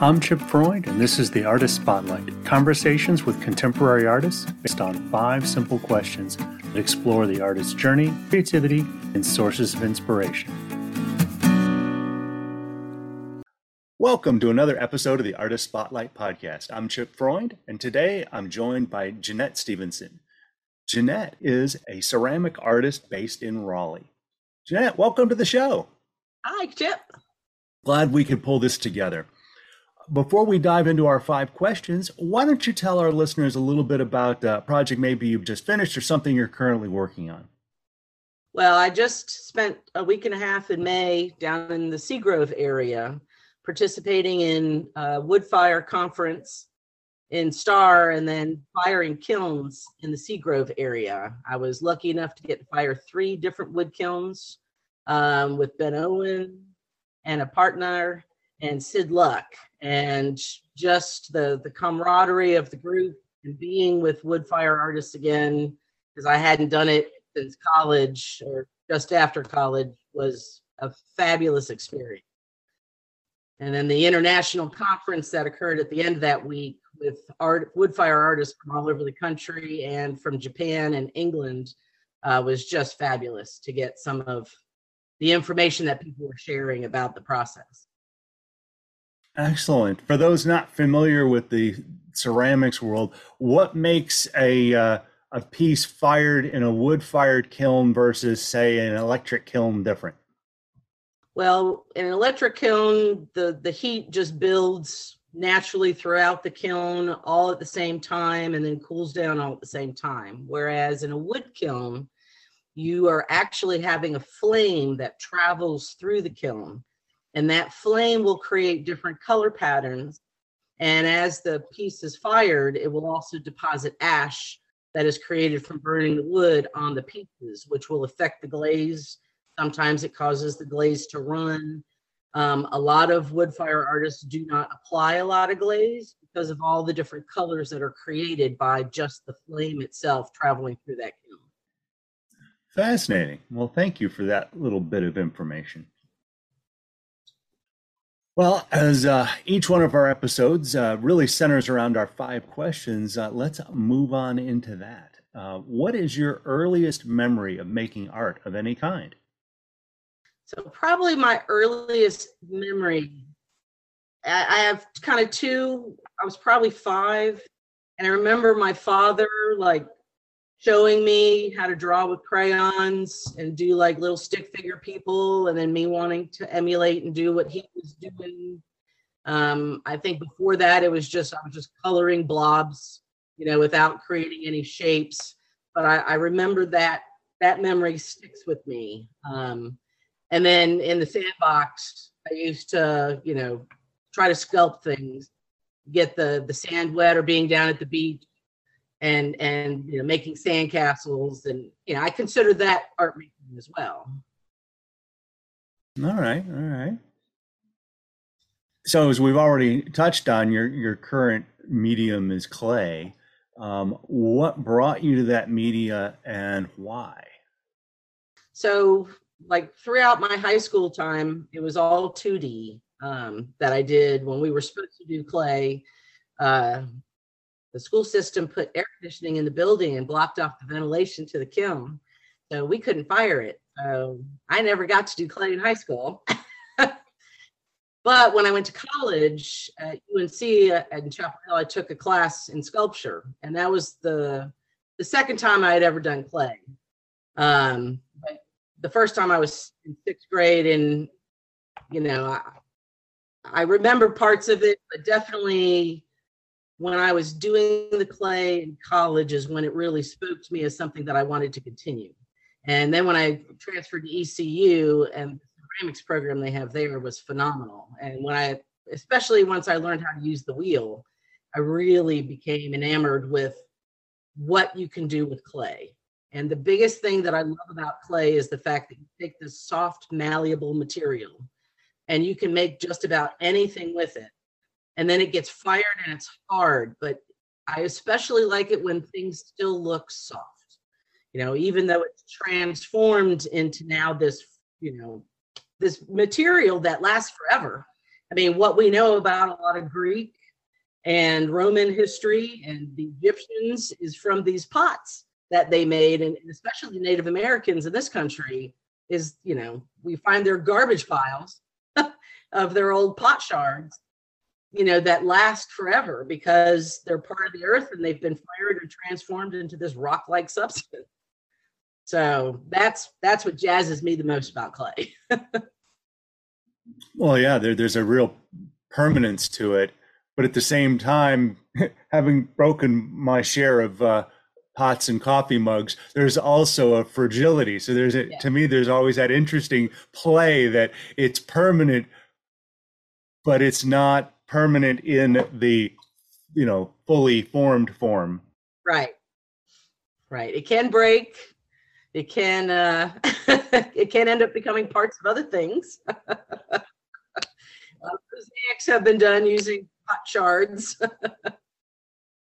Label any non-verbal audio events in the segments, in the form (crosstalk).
I'm Chip Freund, and this is the Artist Spotlight conversations with contemporary artists based on five simple questions that explore the artist's journey, creativity, and sources of inspiration. Welcome to another episode of the Artist Spotlight podcast. I'm Chip Freund, and today I'm joined by Jeanette Stevenson. Jeanette is a ceramic artist based in Raleigh. Jeanette, welcome to the show. Hi, Chip. Glad we could pull this together before we dive into our five questions, why don't you tell our listeners a little bit about a project maybe you've just finished or something you're currently working on? Well, I just spent a week and a half in May down in the Seagrove area participating in a wood fire conference in Star and then firing kilns in the Seagrove area. I was lucky enough to get to fire three different wood kilns um, with Ben Owen and a partner and Sid Luck and just the the camaraderie of the group and being with woodfire artists again because I hadn't done it since college or just after college was a fabulous experience. And then the international conference that occurred at the end of that week with art woodfire artists from all over the country and from Japan and England uh, was just fabulous to get some of the information that people were sharing about the process. Excellent. For those not familiar with the ceramics world, what makes a uh, a piece fired in a wood fired kiln versus, say, an electric kiln different? Well, in an electric kiln, the the heat just builds naturally throughout the kiln all at the same time and then cools down all at the same time. Whereas in a wood kiln, you are actually having a flame that travels through the kiln and that flame will create different color patterns. And as the piece is fired, it will also deposit ash that is created from burning the wood on the pieces, which will affect the glaze. Sometimes it causes the glaze to run. Um, a lot of wood fire artists do not apply a lot of glaze because of all the different colors that are created by just the flame itself traveling through that kiln. Fascinating. Well, thank you for that little bit of information. Well, as uh, each one of our episodes uh, really centers around our five questions, uh, let's move on into that. Uh, what is your earliest memory of making art of any kind? So, probably my earliest memory, I, I have kind of two. I was probably five, and I remember my father like showing me how to draw with crayons and do like little stick figure people and then me wanting to emulate and do what he was doing. Um, i think before that it was just i was just coloring blobs you know without creating any shapes. But i, I remember that that memory sticks with me. Um, and then in the sandbox i used to you know try to sculpt things get the the sand wet or being down at the beach and and you know making sandcastles and you know I consider that art making as well. All right, all right. So as we've already touched on, your your current medium is clay. Um, what brought you to that media and why? So, like throughout my high school time, it was all 2D um, that I did when we were supposed to do clay. Uh, the school system put air conditioning in the building and blocked off the ventilation to the kiln. So we couldn't fire it. So I never got to do clay in high school. (laughs) but when I went to college at UNC in Chapel Hill, I took a class in sculpture, and that was the the second time I had ever done clay. Um, the first time I was in sixth grade, and you know, I, I remember parts of it, but definitely when I was doing the clay in college is when it really spoke to me as something that I wanted to continue. And then when I transferred to ECU and the ceramics program they have there was phenomenal. And when I, especially once I learned how to use the wheel, I really became enamored with what you can do with clay. And the biggest thing that I love about clay is the fact that you take this soft, malleable material and you can make just about anything with it and then it gets fired and it's hard but i especially like it when things still look soft. You know even though it's transformed into now this you know this material that lasts forever. I mean, what we know about a lot of Greek and Roman history and the Egyptians is from these pots that they made, and especially Native Americans in this country is, you know, we find their garbage piles (laughs) of their old pot shards, you know, that last forever because they're part of the earth and they've been fired or transformed into this rock-like substance. So that's that's what jazzes me the most about clay. (laughs) well, yeah, there, there's a real permanence to it, but at the same time, (laughs) having broken my share of uh, pots and coffee mugs, there's also a fragility. So there's a, yeah. to me, there's always that interesting play that it's permanent, but it's not permanent in the you know fully formed form. Right. Right. It can break it can uh, (laughs) it can end up becoming parts of other things. (laughs) uh, mosaics have been done using pot shards.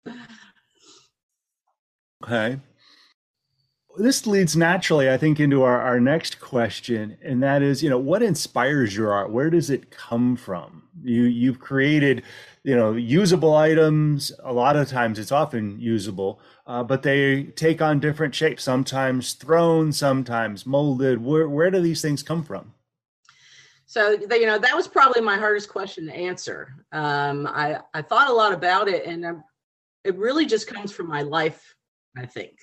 (laughs) okay. This leads naturally, I think, into our, our next question, and that is, you know, what inspires your art? Where does it come from? You you've created, you know, usable items. A lot of times, it's often usable, uh, but they take on different shapes. Sometimes thrown, sometimes molded. Where where do these things come from? So you know that was probably my hardest question to answer. Um, I I thought a lot about it, and um, it really just comes from my life. I think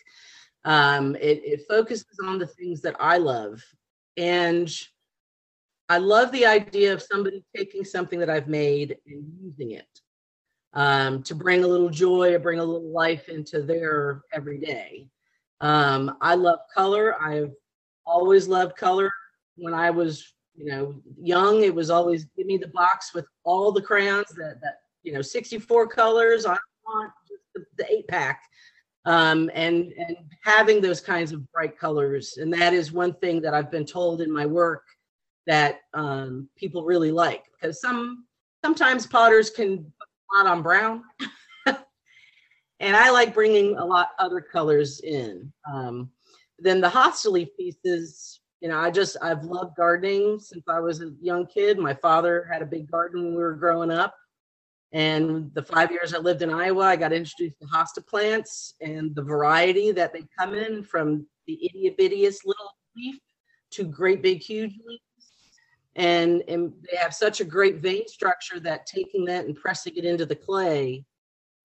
um, it, it focuses on the things that I love, and I love the idea of somebody taking something that I've made and using it um, to bring a little joy or bring a little life into their everyday. Um, I love color. I've always loved color. When I was, you know, young, it was always give me the box with all the crayons that that you know, 64 colors. I want just the, the eight pack. Um, and and having those kinds of bright colors, and that is one thing that I've been told in my work that um, people really like because some sometimes potters can lot on brown. (laughs) and I like bringing a lot other colors in. Um, then the hosta leaf pieces, you know, I just, I've loved gardening since I was a young kid. My father had a big garden when we were growing up. And the five years I lived in Iowa, I got introduced to hosta plants and the variety that they come in from the itty bittiest little leaf to great big huge leaf and, and they have such a great vein structure that taking that and pressing it into the clay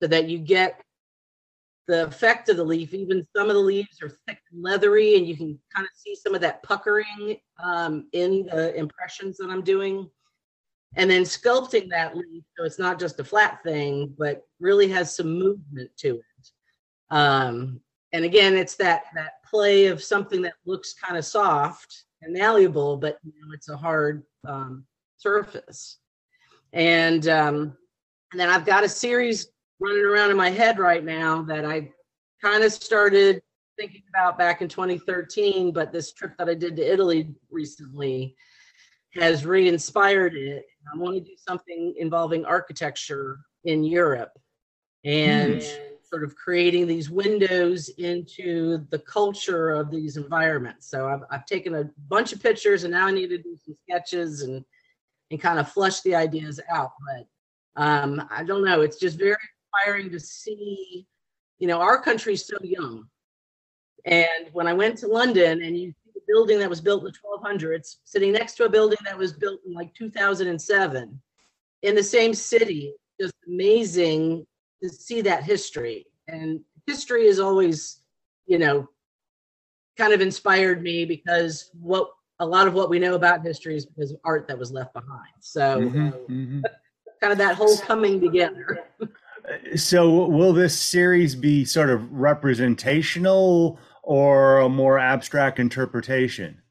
so that you get the effect of the leaf even some of the leaves are thick and leathery and you can kind of see some of that puckering um, in the impressions that i'm doing and then sculpting that leaf so it's not just a flat thing but really has some movement to it um, and again it's that that play of something that looks kind of soft and malleable, but you know, it's a hard um, surface. And um, and then I've got a series running around in my head right now that I kind of started thinking about back in 2013, but this trip that I did to Italy recently has re-inspired it. I want to do something involving architecture in Europe. And mm sort of creating these windows into the culture of these environments. So I've, I've taken a bunch of pictures and now I need to do some sketches and and kind of flush the ideas out. But um, I don't know. It's just very inspiring to see. You know, our country's so young, and when I went to London and you building that was built in the 1200s sitting next to a building that was built in like 2007 in the same city, just amazing to see that history. And history is always, you know, kind of inspired me because what a lot of what we know about history is because of art that was left behind. So, mm-hmm, mm-hmm. (laughs) kind of that whole coming together. (laughs) so, will this series be sort of representational or a more abstract interpretation?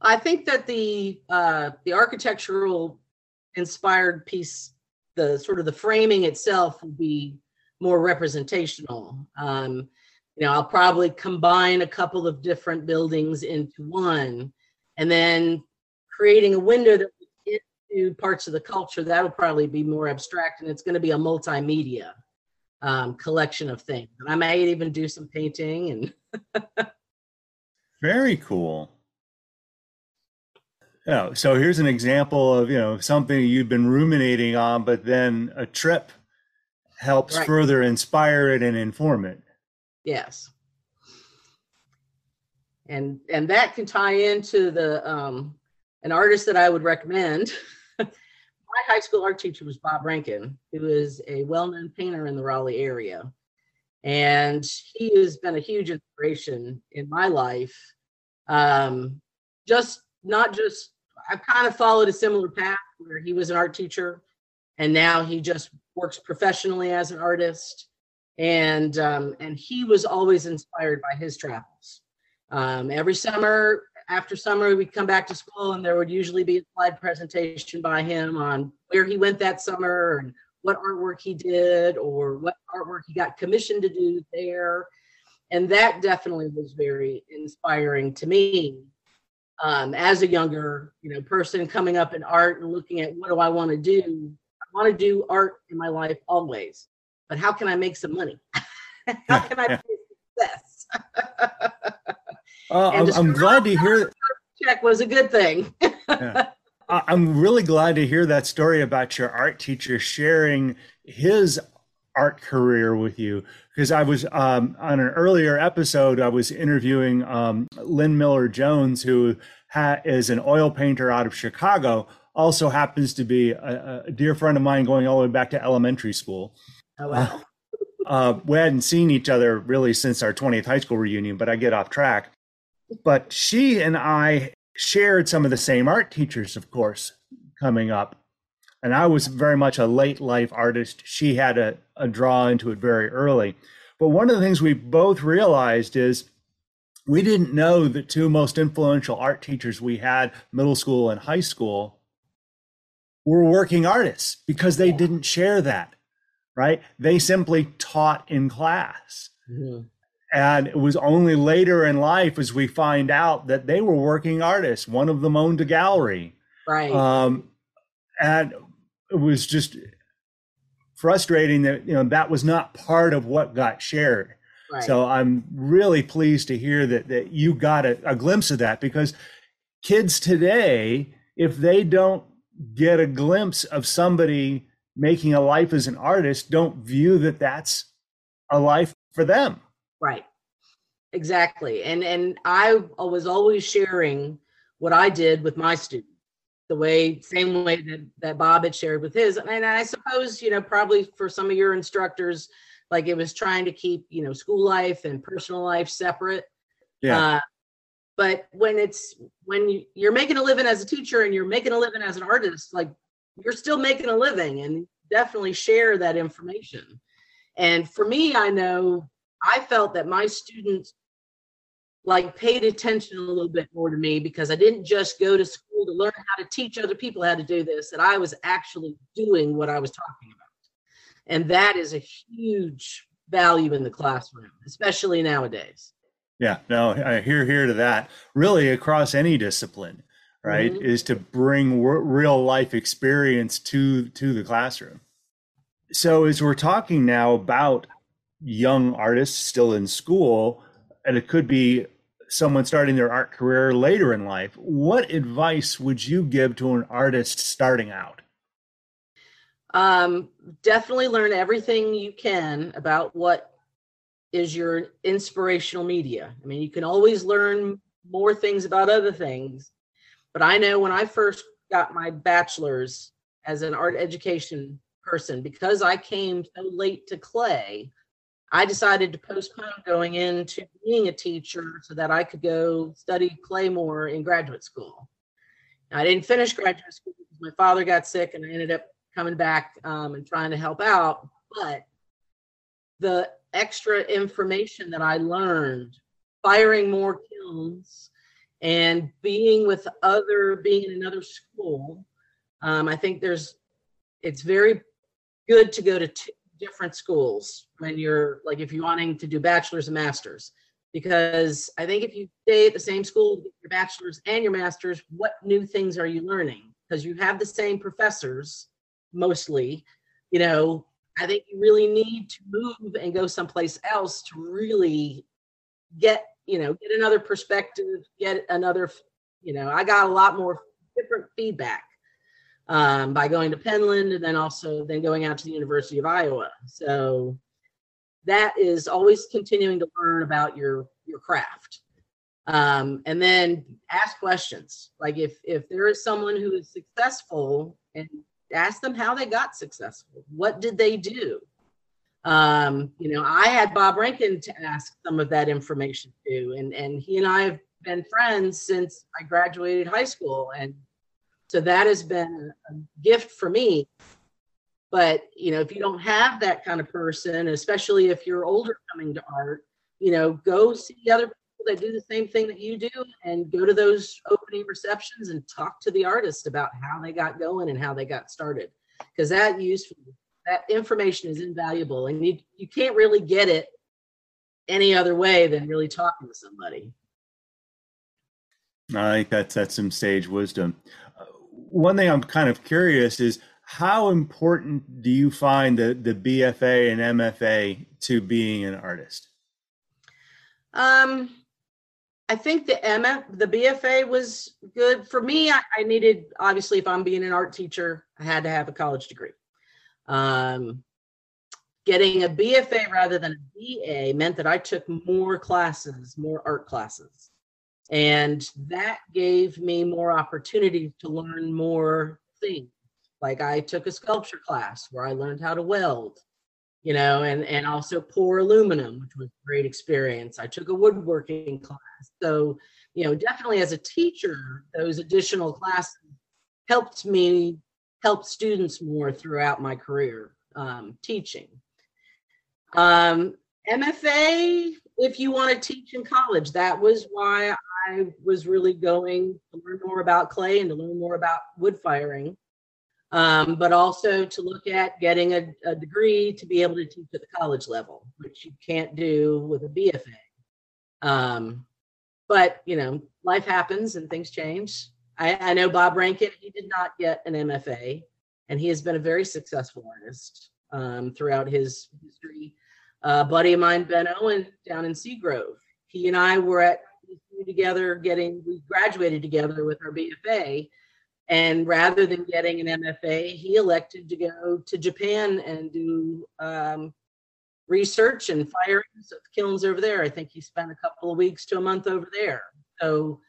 I think that the uh, the architectural inspired piece the sort of the framing itself will be more representational. Um, you know, I'll probably combine a couple of different buildings into one, and then creating a window that into parts of the culture that'll probably be more abstract, and it's going to be a multimedia um, collection of things. And I might even do some painting and. Very cool. You so here's an example of you know something you've been ruminating on, but then a trip helps Right. further inspire it and inform it. Yes. And and that can tie into the um an artist that I would recommend. (laughs) My high school art teacher was Bob Rankin, who is a well-known painter in the Raleigh area. And he has been a huge inspiration in my life. Um just not just I've kind of followed a similar path where he was an art teacher and now he just works professionally as an artist and um, and he was always inspired by his travels. Um, every summer, after summer, we'd come back to school, and there would usually be a slide presentation by him on where he went that summer and what artwork he did or what artwork he got commissioned to do there. And that definitely was very inspiring to me um, as a younger, you know, person coming up in art and looking at what do I want to do. I want to do art in my life always but how can I make some money? (laughs) how can I (laughs) be a success? (laughs) Uh, I'm, I'm glad to hear. that. Check was a good thing. (laughs) I- I'm really glad to hear that story about your art teacher sharing his art career with you. Because I was um, on an earlier episode, I was interviewing um, Lynn Miller Jones, who ha- is an oil painter out of Chicago, also happens to be a, a dear friend of mine going all the way back to elementary school. oh wow. Uh, we hadn't seen each other really since our 20th high school reunion, but I get off track. But she and I shared some of the same art teachers, of course, coming up. And I was very much a late life artist. She had a, a draw into it very early. But one of the things we both realized is we didn't know the two most influential art teachers we had, middle school and high school, were working artists because they Yeah. didn't share that right? They simply taught in class. Mhm. And it was only later in life as we find out that they were working artists. One of them owned a gallery. Right. Um, and it was just frustrating that, you know, that was not part of what got shared. right. So I'm really pleased to hear that, that you got a, a glimpse of that because kids today, if they don't get a glimpse of somebody making a life as an artist, don't view that that's a life for them. Right. Exactly. And and I was always sharing what I did with my students, the way same way that, that Bob had shared with his. And I suppose, you know, probably for some of your instructors, like it was trying to keep, you know, school life and personal life separate. Yeah. Uh, but when it's when you, you're making a living as a teacher and you're making a living as an artist, like you're still making a living and definitely share that information. And for me, I know I felt that my students like paid attention a little bit more to me because I didn't just go to school to learn how to teach other people how to do this, that I was actually doing what I was talking about. And that is a huge value in the classroom, especially nowadays. Yeah, no, I hear here to that. Really, across any discipline, right, Mhm. is to bring w- real life experience to to the classroom. So, as we're talking now about young artists still in school, and it could be someone starting their art career later in life, what advice would you give to an artist starting out? Um, definitely learn everything you can about what is your inspirational media. I mean, you can always learn more things about other things, but I know when I first got my bachelor's as an art education person, because I came so late to clay, I decided to postpone going into being a teacher so that I could go study Claymore in graduate school. I didn't finish graduate school because my father got sick and I ended up coming back um, and trying to help out. But the extra information that I learned, firing more kilns and being with other, being in another school, um, I think there's, it's very good to go to two different schools when you're like, if you're wanting to do bachelor's and master's. Because I think if you stay at the same school, get your bachelor's and your master's, what new things are you learning? Because you have the same professors mostly, you know, I think you really need to move and go someplace else to really get, you know, get another perspective, get another, you know, I got a lot more different feedback um, by going to Penland and then also then going out to the University of Iowa. So that is always continuing to learn about your your craft. Um, and then ask questions. Like if if there is someone who is successful and ask them how they got successful. What did they do? Um, you know i had bob rankin to ask some of that information to and and he and i have been friends since i graduated high school and so that has been a gift for me. But you know if you don't have that kind of person especially if you're older coming to art you know go see other people that do the same thing that you do and go to those opening receptions and talk to the artist about how they got going and how they got started. Because that useful that information is invaluable and you, you can't really get it any other way than really talking to somebody. I think that's that's some sage wisdom one thing i'm kind of curious is how important do you find the, the BFA and MFA to being an artist? Um, I think the MF, the BFA was good for me. I, I, needed, obviously, if I'm being an art teacher, I had to have a college degree. Um, getting a BFA rather than a BA meant that I took more classes, more art classes. And that gave me more opportunity to learn more things like I took a sculpture class where I learned how to weld, you know, and and also pour aluminum, which was a great experience. I took a woodworking class. So, you know, definitely as a teacher, those additional classes helped me help students more throughout my career um, teaching. Um, MFA, if you want to teach in college, that was why I was really going to learn more about clay and to learn more about wood firing um, but also to look at getting a, a, degree to be able to teach at the college level, which you can't do with a BFA. Um, but you know, life happens and things change. I, I, know Bob Rankin; he did not get an MFA, and he has been a very successful artist um, throughout his history. Uh, buddy of mine, Ben Owen, down in Seagrove, he and I were at together, getting we graduated together with our BFA and rather than getting an MFA, he elected to go to Japan and do um, research and firings of kilns over there. I think he spent a couple of weeks to a month over there. So,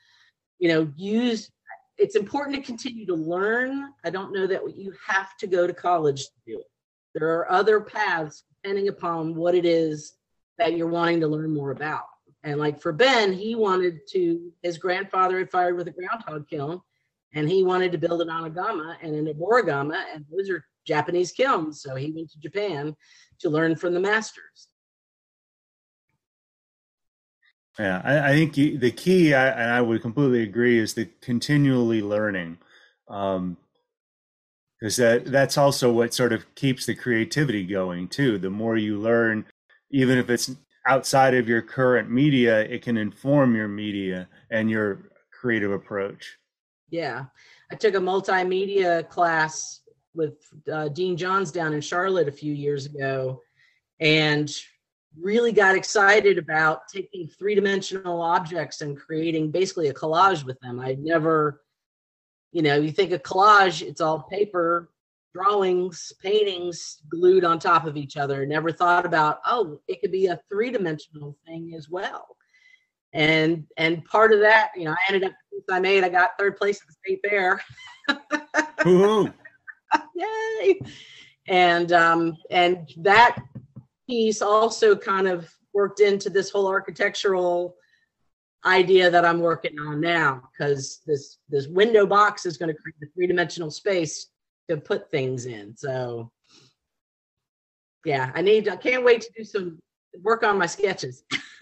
you know, use it's important to continue to learn. I don't know that you have to go to college to do it. There are other paths depending upon what it is that you're wanting to learn more about. And like for Ben, he wanted to, his grandfather had fired with a groundhog kiln and he wanted to build an anagama and a noborigama, and those are Japanese kilns. So he went to Japan to learn from the masters. Yeah, I, I think the key, I, and I would completely agree, is the continually learning, because um, that that's also what sort of keeps the creativity going too. The more you learn, even if it's outside of your current media, it can inform your media and your creative approach. Yeah. I took a multimedia class with uh, Dean Johns down in Charlotte a few years ago and really got excited about taking three dimensional objects and creating basically a collage with them. I'd never, you know, you think of collage, it's all paper, drawings, paintings glued on top of each other. Never thought about, oh, it could be a three dimensional thing as well and and part of that, you know, I ended up I made, I got third place at the state fair. (laughs) Yay! And um, and that piece also kind of worked into this whole architectural idea that I'm working on now because this this window box is going to create a three dimensional space to put things in. So yeah, I need I can't wait to do some work on my sketches. (laughs)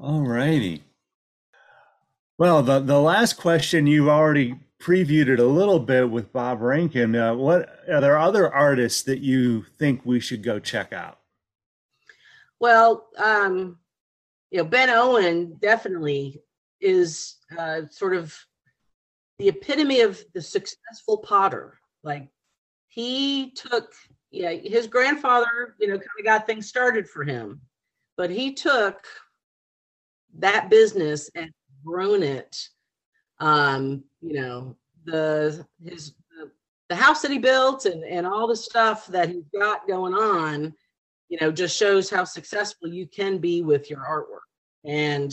All righty. Well, the, the last question you've already previewed it a little bit with Bob Rankin. Uh, what are there other artists that you think we should go check out? Well, um, you know, Ben Owen definitely is uh, sort of the epitome of the successful potter. Like he took, yeah, his grandfather, you know, kind of got things started for him, but he took that business and grown it Um, you know, the his the, the house that he built and and all the stuff that he's got going on, you know, just shows how successful you can be with your artwork. And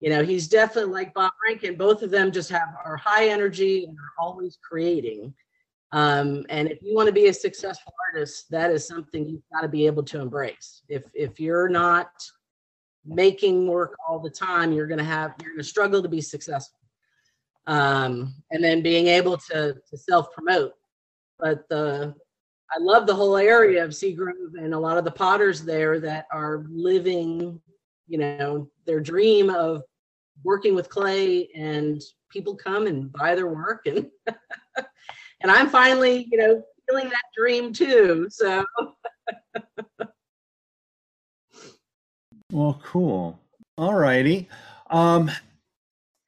you know, he's definitely like Bob Rankin. Both of them just have are high energy and are always creating. Um, and if you want to be a successful artist, that is something you've got to be able to embrace. If if you're not making work all the time, you're gonna have you're gonna struggle to be successful. Um, and then being able to to self promote. But the I love the whole area of Seagrove and a lot of the potters there that are living, you know, their dream of working with clay and people come and buy their work and (laughs) and I'm finally, you know, feeling that dream too. So Well, cool. All righty. Um,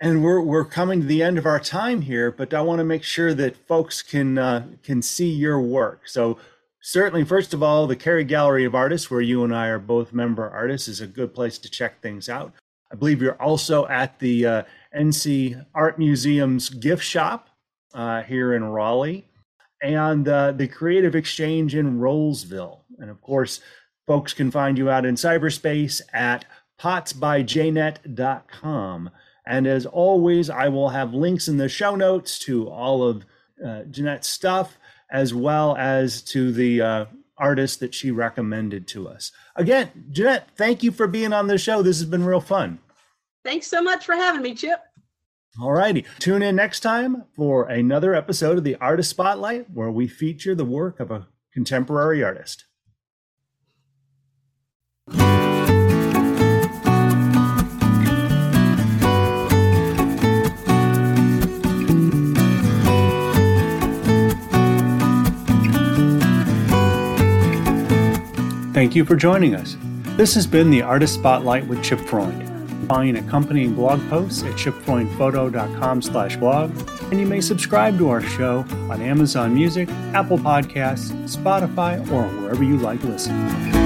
and we're we're coming to the end of our time here, but I want to make sure that folks can uh, can see your work. So certainly, first of all, the Cary Gallery of Artists, where you and I are both member artists, is a good place to check things out. I believe you're also at the uh, NC Art Museum's gift shop uh, here in Raleigh, and uh, the Creative Exchange in Rolesville, and of course Folks can find you out in cyberspace at potsbyjnet.com. And as always, I will have links in the show notes to all of uh, Jeanette's stuff, as well as to the uh, artist that she recommended to us. Again, Jeanette, thank you for being on the show. This has been real fun. Thanks so much for having me, Chip. All righty. Tune in next time for another episode of the Artist Spotlight, where we feature the work of a contemporary artist. Thank you for joining us. This has been the Artist Spotlight with Chip Freund. Find accompanying blog posts at chipfreundphoto.com slash blog, and you may subscribe to our show on Amazon Music, Apple Podcasts, Spotify, or wherever you like listening.